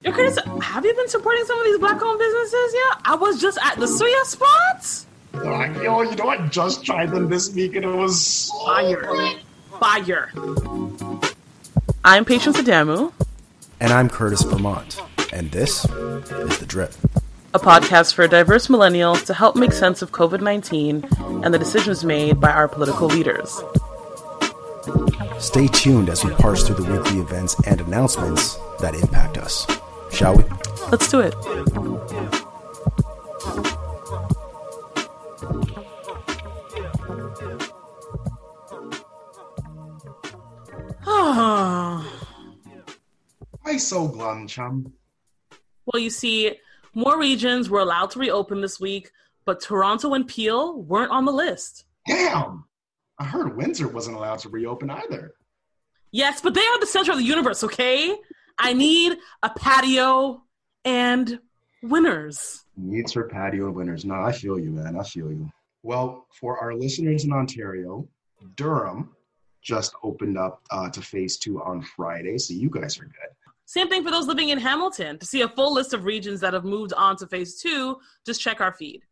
Yo, Curtis, have you been supporting some of these black-owned businesses yet? I was just at the Suya spots. Like, yo, you know, I just tried them this week and it was Fire. Fire. I'm Patience Adamu, And I'm Curtis Vermont. And this is The Drip. a podcast for diverse millennials to help make sense of COVID 19 and the decisions made by our political leaders. Stay tuned as we parse through the weekly events and announcements that impact us. Shall we? Let's do it. well, I so glum, chum. Well, you see, more regions were allowed to reopen this week, but Toronto and Peel weren't on the list. Damn. I heard Windsor wasn't allowed to reopen either. Yes, but they are the center of the universe, okay? I need a patio and winners. Needs for patio winners. No, I feel you, man. I feel you. Well, for our listeners in Ontario, Durham just opened up uh, to phase two on Friday, so you guys are good. Same thing for those living in Hamilton. To see a full list of regions that have moved on to phase two, just check our feed.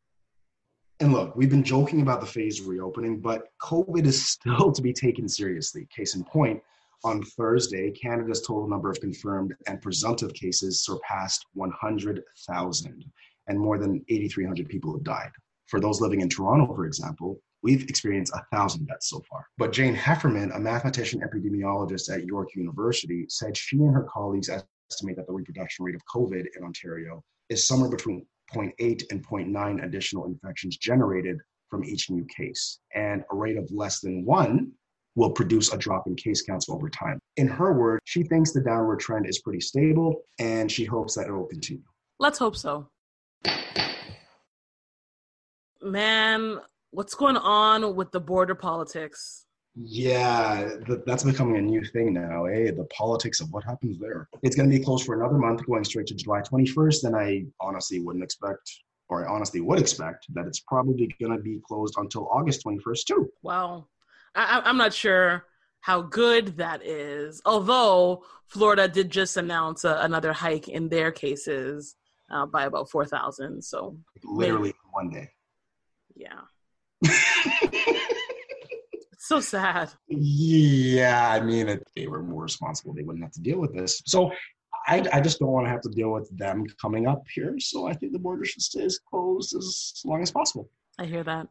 And look, we've been joking about the phase reopening, but COVID is still to be taken seriously. Case in point, on Thursday, Canada's total number of confirmed and presumptive cases surpassed 100,000, and more than 8,300 people have died. For those living in Toronto, for example, we've experienced 1,000 deaths so far. But Jane Heffernan, a mathematician epidemiologist at York University, said she and her colleagues estimate that the reproduction rate of COVID in Ontario is somewhere between 0.8 and 0.9 additional infections generated from each new case. And a rate of less than one will produce a drop in case counts over time. In her words, she thinks the downward trend is pretty stable and she hopes that it will continue. Let's hope so. Man, what's going on with the border politics? Yeah, th- that's becoming a new thing now, eh? The politics of what happens there. It's going to be closed for another month, going straight to July 21st. And I honestly wouldn't expect, or I honestly would expect, that it's probably going to be closed until August 21st, too. Well, I, I'm not sure how good that is. Although Florida did just announce a, another hike in their cases uh, by about 4,000. So, Literally one day. yeah. So sad. Yeah, I mean, if they were more responsible, they wouldn't have to deal with this. So I, I just don't want to have to deal with them coming up here. So I think the border should stay as closed as long as possible. I hear that.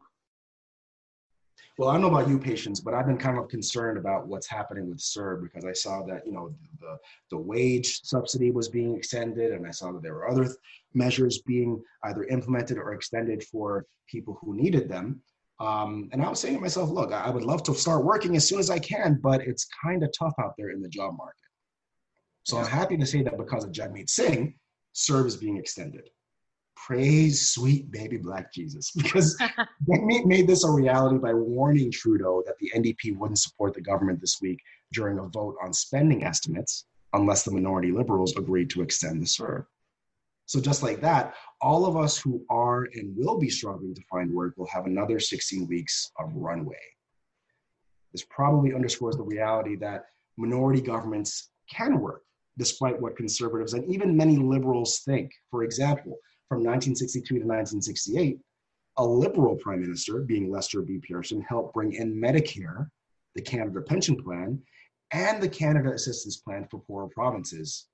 Well, I don't know about you, Patience, but I've been kind of concerned about what's happening with CERB because I saw that you know the the wage subsidy was being extended, and I saw that there were other th- measures being either implemented or extended for people who needed them. Um, and I was saying to myself, look, I would love to start working as soon as I can, but it's kind of tough out there in the job market. So I'm happy to say that because of Jagmeet Singh, CERB is being extended. Praise sweet baby black Jesus. Because Jagmeet made this a reality by warning Trudeau that the NDP wouldn't support the government this week during a vote on spending estimates unless the minority liberals agreed to extend the CERB. So just like that, all of us who are and will be struggling to find work will have another 16 weeks of runway. This probably underscores the reality that minority governments can work despite what conservatives and even many liberals think. For example, from 1962 to 1968, a liberal prime minister, being Lester B. Pearson, helped bring in Medicare, the Canada Pension Plan, and the Canada Assistance Plan for Poorer Provinces,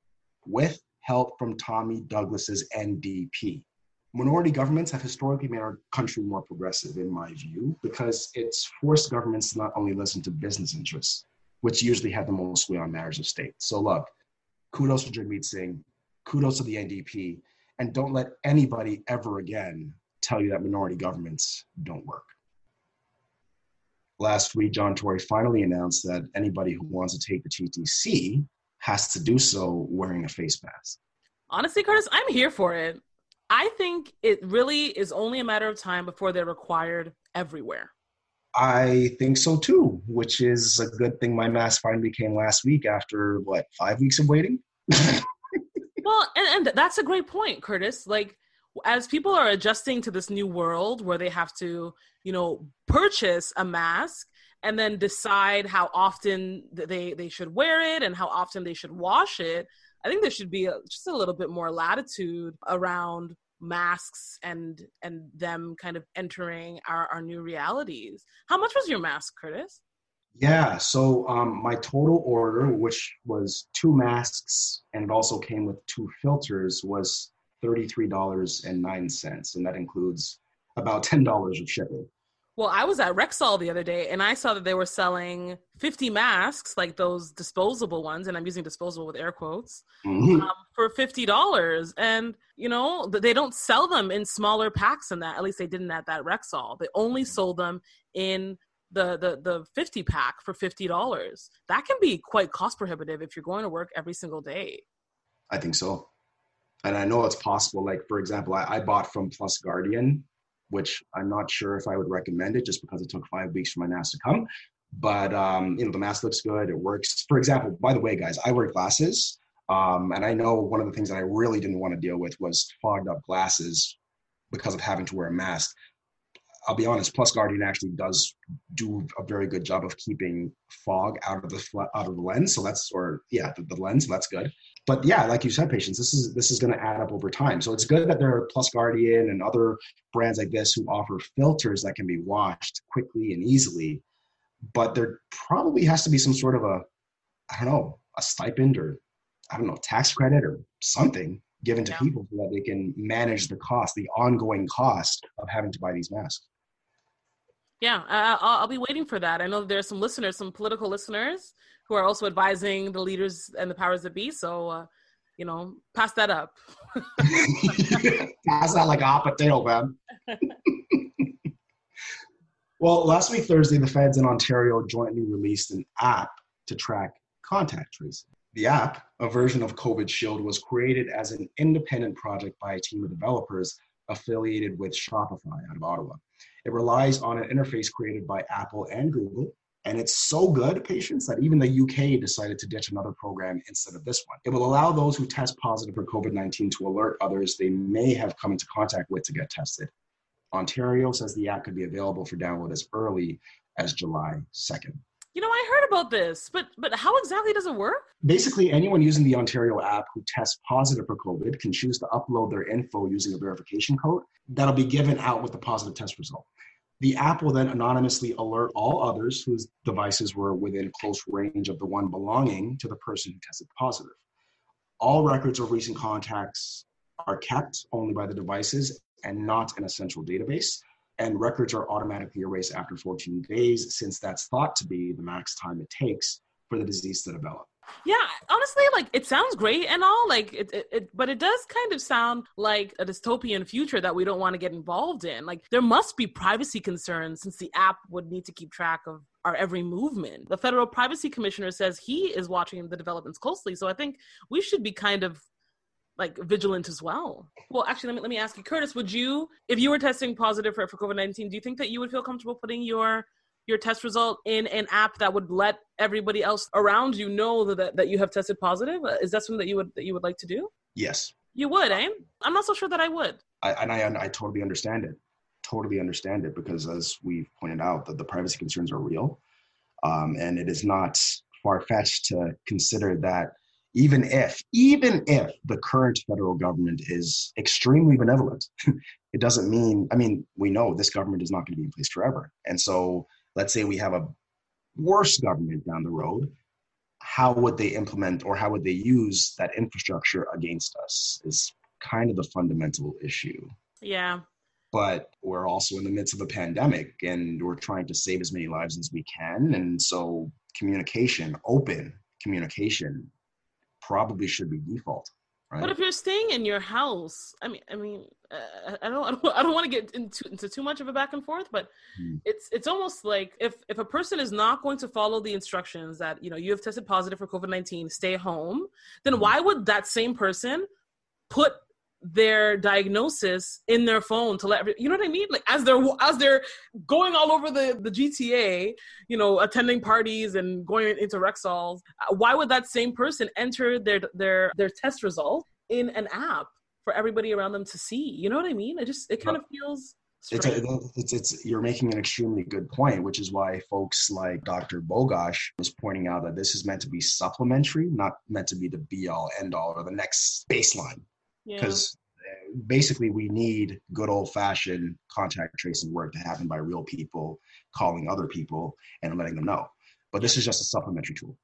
with help from Tommy Douglas's NDP. Minority governments have historically made our country more progressive, in my view, because it's forced governments to not only listen to business interests, which usually have the most sway on matters of state. So, look, kudos to Jagmeet Singh, kudos to the NDP, and don't let anybody ever again tell you that minority governments don't work. Last week, John Tory finally announced that anybody who wants to take the TTC has to do so wearing a face mask. Honestly, Curtis, I'm here for it. I think it really is only a matter of time before they're required everywhere. I think so too, which is a good thing my mask finally came last week after what, five weeks of waiting? well, and, and that's a great point, Curtis. Like, as people are adjusting to this new world where they have to, you know, purchase a mask and then decide how often they they should wear it and how often they should wash it, I think there should be a, just a little bit more latitude around masks and and them kind of entering our, our new realities. How much was your mask, Curtis? Yeah, so um, my total order, which was two masks and it also came with two filters, was $33.09. And that includes about $10 of shipping. Well, I was at Rexall the other day and I saw that they were selling 50 masks, like those disposable ones, and I'm using disposable with air quotes, mm-hmm. um, for $50. And, you know, they don't sell them in smaller packs than that. At least they didn't at that Rexall. They only sold them in the, the, the 50 pack for $50. That can be quite cost prohibitive if you're going to work every single day. I think so. And I know it's possible. Like, for example, I, I bought from Plus Guardian which I'm not sure if I would recommend it just because it took five weeks for my mask to come. But um, you know, the mask looks good. It works. For example, by the way, guys, I wear glasses, um, and I know one of the things that I really didn't want to deal with was fogged up glasses because of having to wear a mask. I'll be honest, Plus Guardian actually does do a very good job of keeping fog out of the out of the lens. So that's or yeah, the, the lens. So that's good. But yeah, like you said, Patience, this is this is going to add up over time. So it's good that there are Plus Guardian and other brands like this who offer filters that can be washed quickly and easily. But there probably has to be some sort of a I don't know a stipend or I don't know tax credit or something given to yeah. people so that they can manage the cost, the ongoing cost of having to buy these masks. Yeah, I'll, I'll, be waiting for that. I know there's some listeners, some political listeners, who are also advising the leaders and the powers that be. So, uh, you know, pass that up. pass that like a hot potato, man. well, last week Thursday, the feds in Ontario jointly released an app to track contact tracing. The app, a version of COVID Shield, was created as an independent project by a team of developers affiliated with Shopify out of Ottawa. It relies on an interface created by Apple and Google. And it's so good, Patience, that even the UK decided to ditch another program instead of this one. It will allow those who test positive for COVID 19 to alert others they may have come into contact with to get tested. Ontario says the app could be available for download as early as July 2nd. You know, I heard about this, but but how exactly does it work? Basically, anyone using the Ontario app who tests positive for COVID can choose to upload their info using a verification code that'll be given out with the positive test result. The app will then anonymously alert all others whose devices were within close range of the one belonging to the person who tested positive. All records of recent contacts are kept only by the devices and not in a central database and records are automatically erased after 14 days since that's thought to be the max time it takes for the disease to develop. Yeah honestly like it sounds great and all like it, it, it, but it does kind of sound like a dystopian future that we don't want to get involved in. Like there must be privacy concerns since the app would need to keep track of our every movement. The federal privacy commissioner says he is watching the developments closely so i think we should be kind of like vigilant as well. Well, actually, let me let me ask you, Curtis. Would you, if you were testing positive for, for COVID nineteen, do you think that you would feel comfortable putting your your test result in an app that would let everybody else around you know that that you have tested positive? Is that something that you would that you would like to do? Yes. You would, eh? I'm not so sure that I would. I, and I I totally understand it. Totally understand it because, as we've pointed out, that the privacy concerns are real, um, and it is not far fetched to consider that even if even if the current federal government is extremely benevolent it doesn't mean i mean we know this government is not going to be in place forever. And so let's say we have a worse government down the road how would they implement or how would they use that infrastructure against us is kind of the fundamental issue. Yeah. But we're also in the midst of a pandemic and we're trying to save as many lives as we can. And so communication open communication probably should be default Right? But if you're staying in your house, I mean, I mean, uh, I don't, I don't, I don't want to get into, into too much of a back and forth, but Hmm. it's it's almost like if if a person is not going to follow the instructions that you know you have tested positive for COVID nineteen, stay home, then Hmm. why would that same person put their diagnosis in their phone to let you know what I mean? Like as they're as they're going all over the the GTA, you know, attending parties and going into Rexall, uh, why would that same person enter their their their test result in an app for everybody around them to see? You know what I mean? It just it kind of feels it's, a, it's it's you're making an extremely good point, which is why folks like Dr. Bogoch was pointing out that this is meant to be supplementary, not meant to be the be all end all or the next baseline. Yeah. Because basically, we need good old fashioned contact tracing work to happen by real people calling other people and letting them know. But this is just a supplementary tool.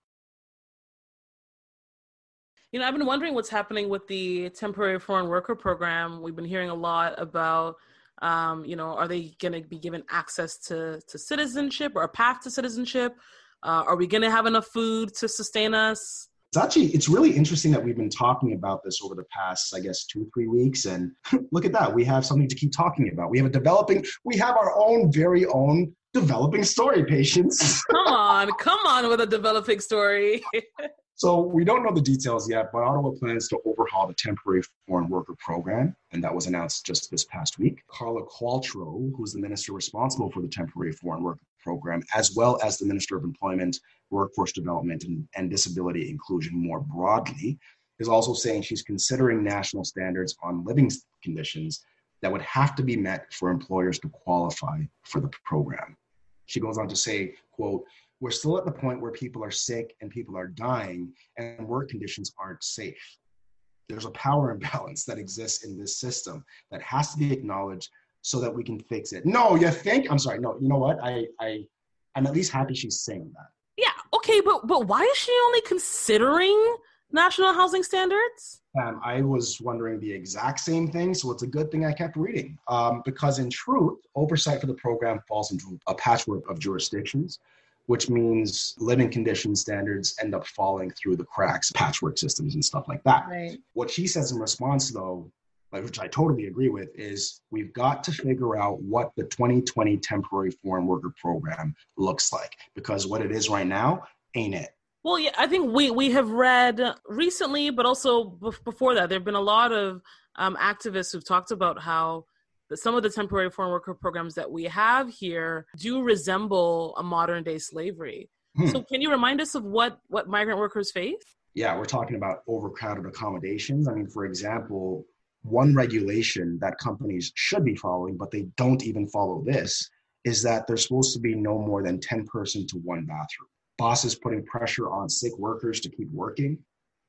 You know, I've been wondering what's happening with the temporary foreign worker program. We've been hearing a lot about, um, you know, are they going to be given access to to citizenship or a path to citizenship? Uh, are we going to have enough food to sustain us? It's actually it's really interesting that we've been talking about this over the past, I guess, two or three weeks, and look at that, we have something to keep talking about. We have a developing, we have our own very own developing story, Patience. Come on, come on with a developing story. So we don't know the details yet, but Ottawa plans to overhaul the temporary foreign worker program, and that was announced just this past week. Carla Qualtrough, who's the minister responsible for the temporary foreign worker program, as well as the Minister of Employment, Workforce Development, and, and Disability Inclusion more broadly, is also saying she's considering national standards on living conditions that would have to be met for employers to qualify for the program. She goes on to say, quote, we're still at the point where people are sick and people are dying and work conditions aren't safe. There's a power imbalance that exists in this system that has to be acknowledged so that we can fix it. No, you think? I'm sorry. No, you know what? I, I, I'm at least happy she's saying that. Yeah, okay, but but why is she only considering national housing standards? Um, I was wondering the exact same thing, so it's a good thing I kept reading. Um, because in truth, oversight for the program falls into a patchwork of jurisdictions, which means living condition standards end up falling through the cracks, patchwork systems and stuff like that. Right. What she says in response, though, like, which I totally agree with, is we've got to figure out what the 2020 temporary foreign worker program looks like, because what it is right now ain't it. Well, yeah, I think we we have read recently, but also bef- before that, there have been a lot of um, activists who've talked about how some of the temporary foreign worker programs that we have here do resemble a modern day slavery. Hmm. So, can you remind us of what what migrant workers face? yeah, we're talking about overcrowded accommodations. I mean, for example, one regulation that companies should be following, but they don't even follow this, is that there's supposed to be no more than 10 person to one bathroom. Bosses putting pressure on sick workers to keep working,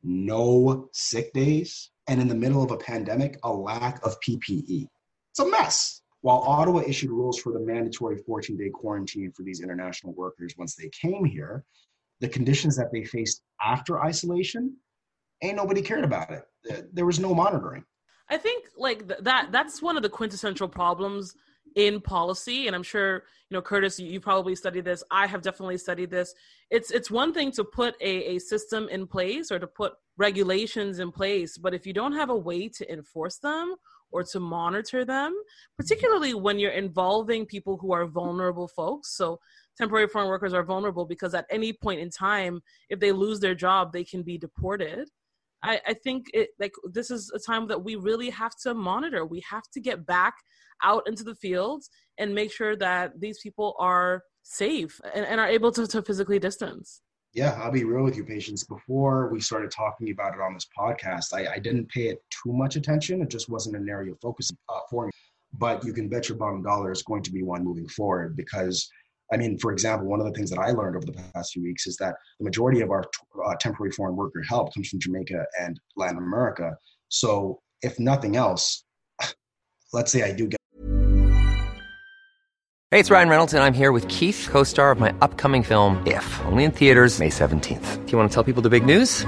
no sick days, and in the middle of a pandemic, a lack of PPE. It's a mess. While Ottawa issued rules for the mandatory 14 day quarantine for these international workers once they came here, the conditions that they faced after isolation, ain't nobody cared about it. There- was no monitoring. I think like th- that that's one of the quintessential problems in policy and I'm sure you know Curtis you, you probably studied this. I have definitely studied this. It's it's one thing to put a, a system in place or to put regulations in place but if you don't have a way to enforce them or to monitor them particularly when you're involving people who are vulnerable folks so temporary foreign workers are vulnerable because at any point in time if they lose their job they can be deported I, I think it like this is a time that we really have to monitor. We have to get back out into the fields and make sure that these people are safe and, and are able to, to physically distance. Yeah, I'll be real with you, Patience. Before we started talking about it on this podcast, I, I didn't pay it too much attention. It just wasn't an area of focus uh, for me. But you can bet your bottom dollar it's going to be one moving forward because, I mean, for example, one of the things that I learned over the past few weeks is that the majority of our uh, temporary foreign worker help comes from Jamaica and Latin America. So, if nothing else, let's say I do get Hey, it's Ryan Reynolds, and I'm here with Keith, co star of my upcoming film, If, only in theaters, May 17th. Do you want to tell people the big news?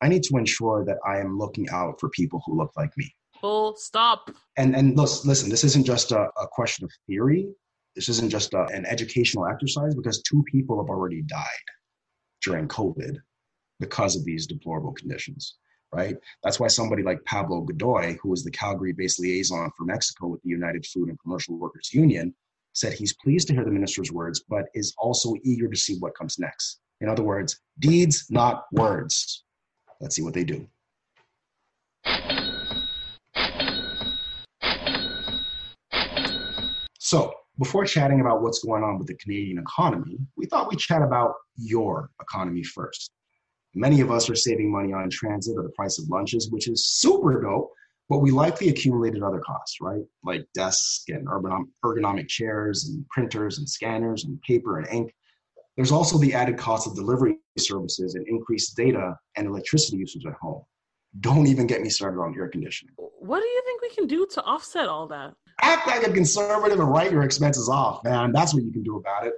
I need to ensure that I am looking out for people who look like me. Full stop. And and listen, listen this isn't just a, a question of theory. This isn't just a, an educational exercise because two people have already died during COVID because of these deplorable conditions, right? That's why somebody like Pablo Godoy, who was the Calgary-based liaison for Mexico with the United Food and Commercial Workers Union, said he's pleased to hear the minister's words, but is also eager to see what comes next. In other words, deeds, not words. Let's see what they do. So, before chatting about what's going on with the Canadian economy, we thought we'd chat about your economy first. Many of us are saving money on transit or the price of lunches, which is super dope, but we likely accumulated other costs, right? Like desks and ergonomic chairs and printers and scanners and paper and ink. There's also the added cost of delivery services and increased data and electricity usage at home. Don't even get me started on air conditioning. What do you think we can do to offset all that? Act like a conservative and write your expenses off, man. That's what you can do about it.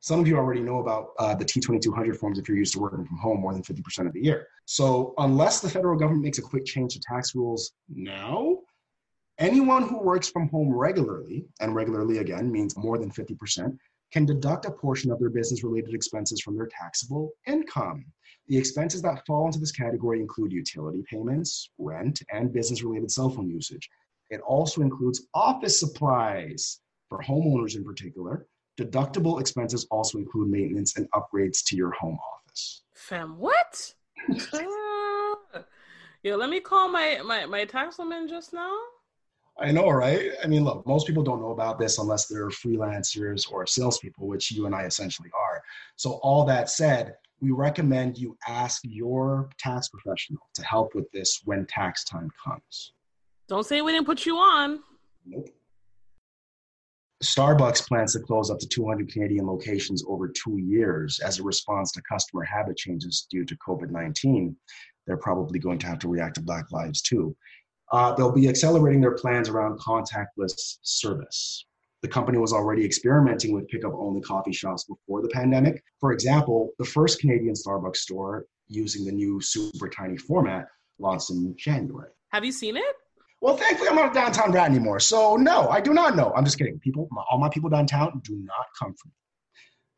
Some of you already know about uh, the T2200 forms if you're used to working from home more than 50% of the year. So, unless the federal government makes a quick change to tax rules now, anyone who works from home regularly, and regularly again means more than 50%, can deduct a portion of their business related expenses from their taxable income. The expenses that fall into this category include utility payments, rent, and business related cell phone usage. It also includes office supplies for homeowners in particular. Deductible expenses also include maintenance and upgrades to your home office. Fam, what? uh, yeah, let me call my, my, my tax woman just now. I know, right? I mean, look, most people don't know about this unless they're freelancers or salespeople, which you and I essentially are. So, all that said, we recommend you ask your tax professional to help with this when tax time comes. Don't say we didn't put you on. Nope. Starbucks plans to close up to 200 Canadian locations over two years as a response to customer habit changes due to COVID 19. They're probably going to have to react to Black Lives too. Uh, they'll be accelerating their plans around contactless service. The company was already experimenting with pickup only coffee shops before the pandemic. For example, the first Canadian Starbucks store using the new super tiny format launched in January. Have you seen it? Well, thankfully, I'm not a downtown rat anymore. So, no, I do not know. I'm just kidding. People, all my people downtown do not come from me.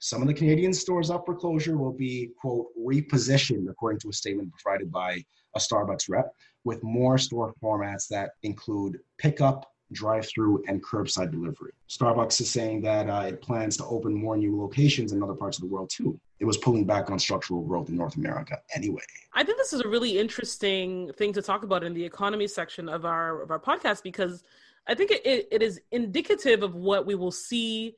Some of the Canadian stores up for closure will be, quote, repositioned, according to a statement provided by a Starbucks rep, with more store formats that include pickup, drive through, and curbside delivery. Starbucks is saying that uh, it plans to open more new locations in other parts of the world too. It was pulling back on structural growth in North America anyway. I think this is a really interesting thing to talk about in the economy section of our of our podcast because I think it, it, it is indicative of what we will see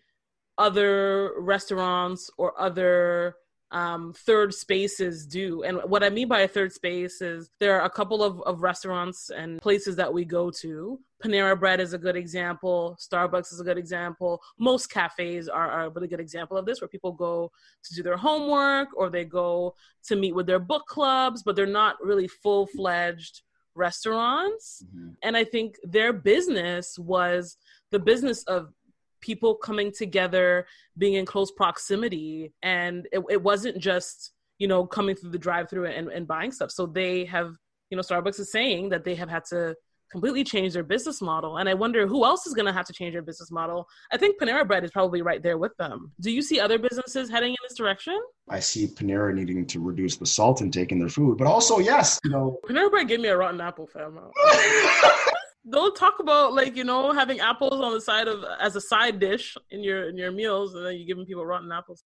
other restaurants or other um, third spaces do. And what I mean by a third space is there are a couple of, of restaurants and places that we go to. Panera Bread is a good example. Starbucks is a good example. Most cafes are, are a really good example of this, where people go to do their homework or they go to meet with their book clubs, but they're not really full fledged restaurants. Mm-hmm. And I think their business was the business of people coming together, being in close proximity, and it, it wasn't just you know coming through the drive-through and, and buying stuff. So they have, you know, Starbucks is saying that they have had to completely change their business model. And I wonder who else is going to have to change their business model. I think Panera Bread is probably right there with them. Do you see other businesses heading in this direction? I see Panera needing to reduce the salt intake in their food, but also, yes, you know. Panera Bread give me a rotten apple, fam. don't talk about like you know having apples on the side of as a side dish in your in your meals, and then you're giving people rotten apples.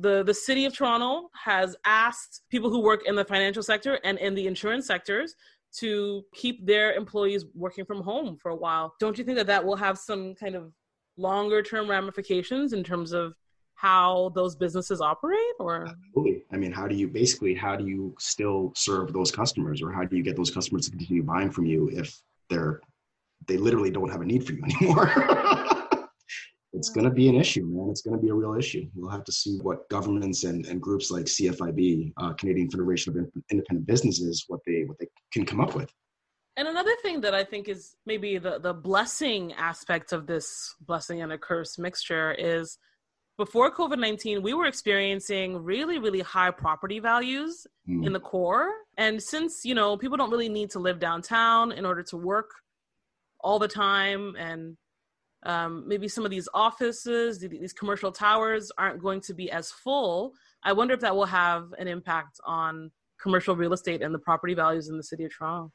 The the city of Toronto has asked people who work in the financial sector and in the insurance sectors to keep their employees working from home for a while. Don't you think that that will have some kind of longer term ramifications in terms of how those businesses operate or? Absolutely. i mean how do you basically how do you still serve those customers or how do you get those customers to continue buying from you if they're they literally don't have a need for you anymore? It's going to be an issue man. It's going to be a real issue. We'll have to see what governments and, and groups like cfib uh, canadian federation of independent businesses what they what they can come up with. And another thing that I think is maybe the, the blessing aspect of this blessing and a curse mixture is before COVID 19, we were experiencing really, really high property values mm. in the core. And since, you know, people don't really need to live downtown in order to work all the time, and um, maybe some of these offices, these commercial towers aren't going to be as full, I wonder if that will have an impact on commercial real estate and the property values in the city of Toronto.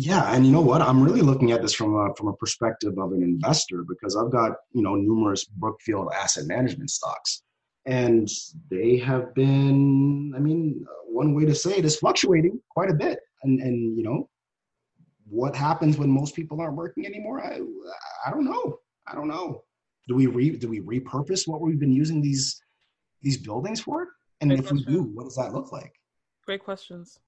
Yeah, and you know what? I'm really looking at this from a from a perspective of an investor because I've got you know numerous Brookfield asset management stocks, and they have been. I mean, one way to say it is fluctuating quite a bit, and and you know, what happens when most people aren't working anymore? I I don't know. I don't know. Do we re do we repurpose what we've been using these these buildings for? And Great if question. we do, what does that look like? Great questions.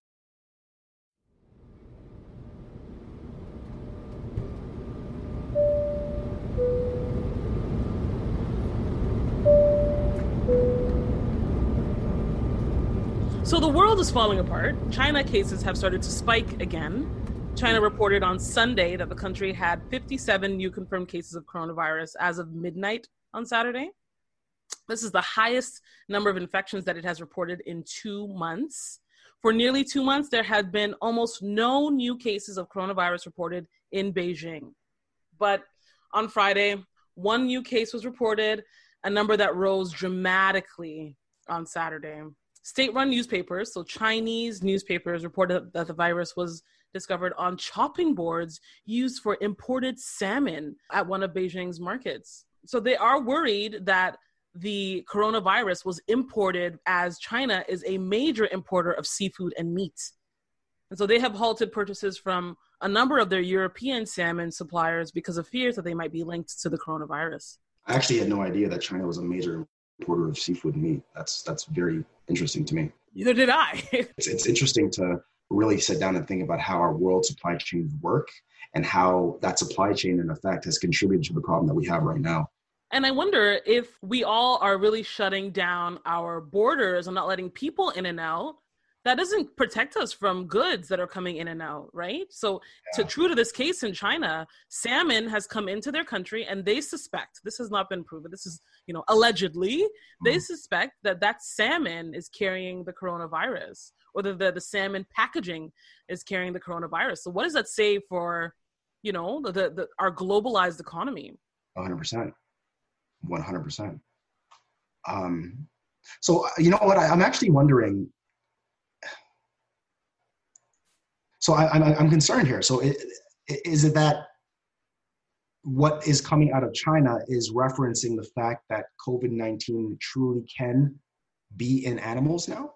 So the world is falling apart. China cases have started to spike again. China reported on Sunday that the country had 57 new confirmed cases of coronavirus as of midnight on Saturday. This is the highest number of infections that it has reported in two months. For nearly two months, there had been almost no new cases of coronavirus reported in Beijing. But on Friday, one new case was reported, a number that rose dramatically on Saturday. State run newspapers, so Chinese newspapers, reported that the virus was discovered on chopping boards used for imported salmon at one of Beijing's markets. So they are worried that the coronavirus was imported as China is a major importer of seafood and meat. And so they have halted purchases from a number of their European salmon suppliers because of fears that they might be linked to the coronavirus. I actually had no idea that China was a major importer of seafood and meat. That's that's very interesting to me. Neither did I. it's, it's interesting to really sit down and think about how our world supply chains work and how that supply chain in effect has contributed to the problem that we have right now. And I wonder if we all are really shutting down our borders and not letting people in and out that doesn't protect us from goods that are coming in and out, right? So, yeah. to true to this case in China, salmon has come into their country, and they suspect this has not been proven. This is, you know, allegedly mm. they suspect that that salmon is carrying the coronavirus, or that the, the salmon packaging is carrying the coronavirus. So, what does that say for, you know, the, the, the our globalized economy? One hundred percent, one hundred percent. Um, so you know what? I, I'm actually wondering so I, am concerned here. So it, is it that what is coming out of China is referencing the fact that COVID 19 truly can be in animals now?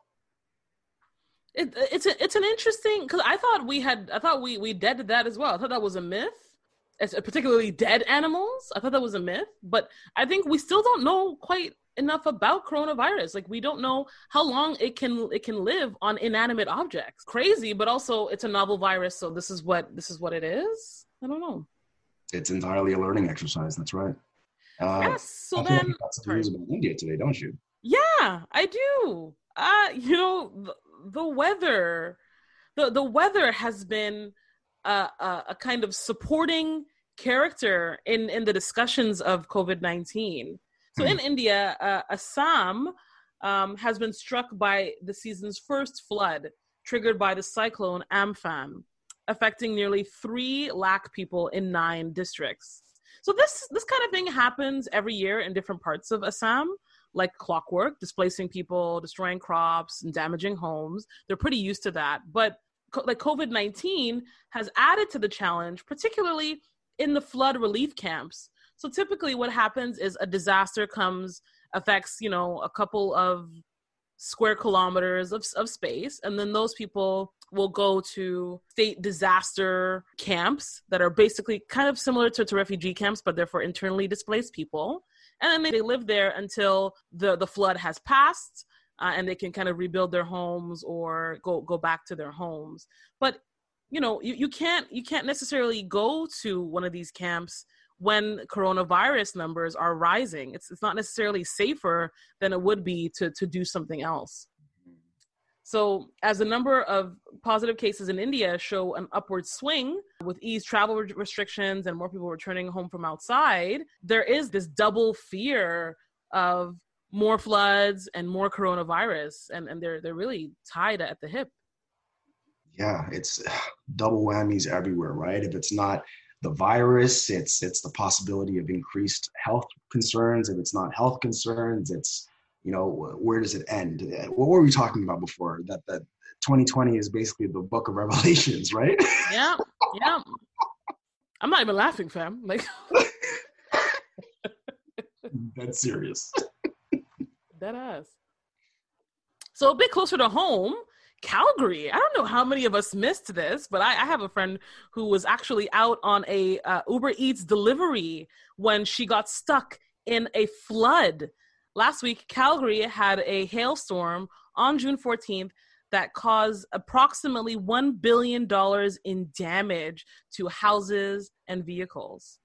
It, it's a, it's an interesting because I thought we had I thought we we deaded that as well. I thought that was a myth, As, particularly dead animals. I thought that was a myth, but I think we still don't know quite enough about coronavirus. Like we don't know how long it can it can live on inanimate objects. Crazy but also it's a novel virus so this is what this is what it is? I don't know. It's entirely a learning exercise that's right. Uh, yes so then sorry. about india today don't you? Yeah i do. Uh you know the, the weather the the weather has been a, a, a kind of supporting character in in the discussions of covid-19 so in India, uh, Assam um, has been struck by the season's first flood, triggered by the cyclone Amphan, affecting nearly three lakh people in nine districts. So this this kind of thing happens every year in different parts of Assam, like clockwork, displacing people, destroying crops, and damaging homes. They're pretty used to that. But like COVID 19 has added to the challenge, particularly in the flood relief camps. So typically, what happens is a disaster comes, affects, you know, a couple of square kilometers of, of space, and then those people will go to state disaster camps that are basically kind of similar to, to refugee camps, but they're for internally displaced people. And then they live there until the, the flood has passed uh, and they can kind of rebuild their homes or go go back to their homes but you know you, you can't you can't necessarily go to one of these camps when coronavirus numbers are rising it's, it's not necessarily safer than it would be to to do something else. So as the number of positive cases in india show an upward swing with eased travel restrictions and more people returning home from outside there is this double fear of more floods and more coronavirus and, and they're they're really tied at the hip. Yeah it's double whammies everywhere right? If it's not the virus it's it's the possibility of increased health concerns. If it's not health concerns it's you know where does it end? What were we talking about before? That that 2020 is basically the book of revelations right? Yeah yeah. I'm not even laughing fam. Like that's serious. That ass. So a bit closer to home, Calgary. I don't know how many of us missed this, but I, I have a friend who was actually out on a uh, Uber Eats delivery when she got stuck in a flood. Last week, Calgary had a hailstorm on June 14th that caused approximately $1 billion in damage to houses and vehicles.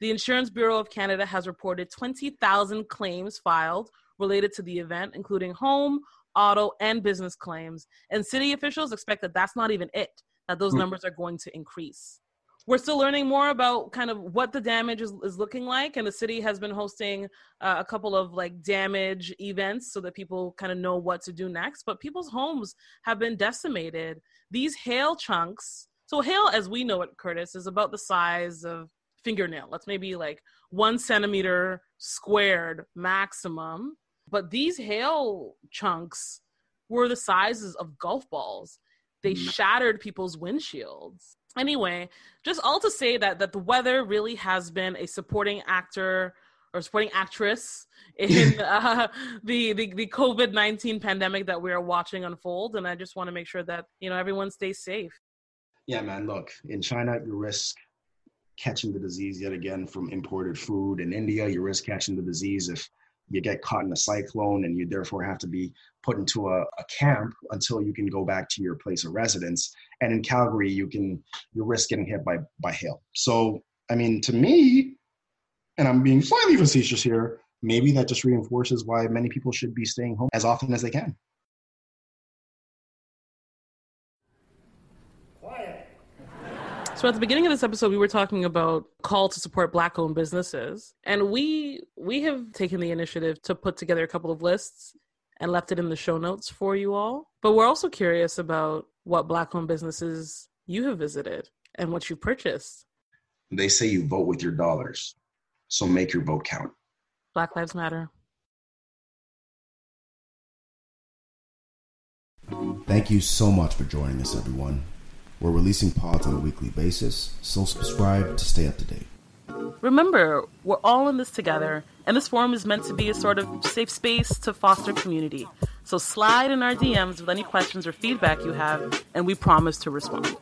The Insurance Bureau of Canada has reported 20,000 claims filed related to the event, including home, auto, and business claims. And city officials expect that that's not even it, that those mm. numbers are going to increase. We're still learning more about kind of what the damage is, is looking like, and the city has been hosting uh, a couple of like damage events so that people kind of know what to do next. But people's homes have been decimated. These hail chunks, so hail, as we know it, Curtis, is about the size of fingernail. That's maybe like one centimeter squared maximum. But these hail chunks were the sizes of golf balls. They mm. shattered people's windshields. Anyway, just all to say that that the weather really has been a supporting actor or supporting actress in uh, the the, the COVID nineteen pandemic that we are watching unfold, and I just want to make sure that you know everyone stays safe. Yeah, man. Look, in China, you risk catching the disease yet again from imported food. In India, you risk catching the disease if you get caught in a cyclone and you therefore have to be put into a, a, camp until you can go back to your place of residence. And in calgary you can you risk getting hit by by hail. So i mean to me and i'm being slightly facetious here maybe that just reinforces why many people should be staying home as often as they can So at the beginning of this episode, we were talking about call to support black-owned businesses, and we we have taken the initiative to put together a couple of lists and left it in the show notes for you all. But we're also curious about what black-owned businesses you have visited and what you've purchased. They say you vote with your dollars, so make your vote count. Black Lives Matter. Thank you so much for joining us, everyone. We're releasing pods on a weekly basis, so subscribe to stay up to date. Remember, we're all in this together, and this forum is meant to be a sort of safe space to foster community. So slide in our DMs with any questions or feedback you have, and we promise to respond.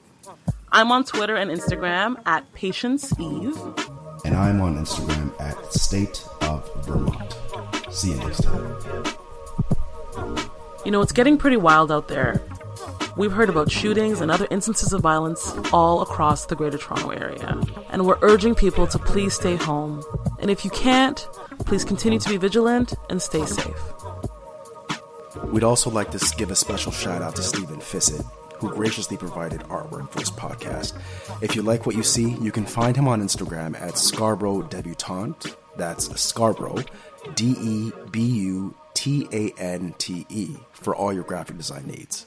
I'm on Twitter and Instagram at Patience Eve. And I'm on Instagram at State of Vermont. See you next time. You know, it's getting pretty wild out there. We've heard about shootings and other instances of violence all across the Greater Toronto Area. And we're urging people to please stay home. And if you can't, please continue to be vigilant and stay safe. We'd also like to give a special shout out to Stephen Fissett, who graciously provided artwork for this podcast. If you like what you see, you can find him on Instagram at Scarborough Debutante. That's Scarborough, D E B U T A N T E, for all your graphic design needs.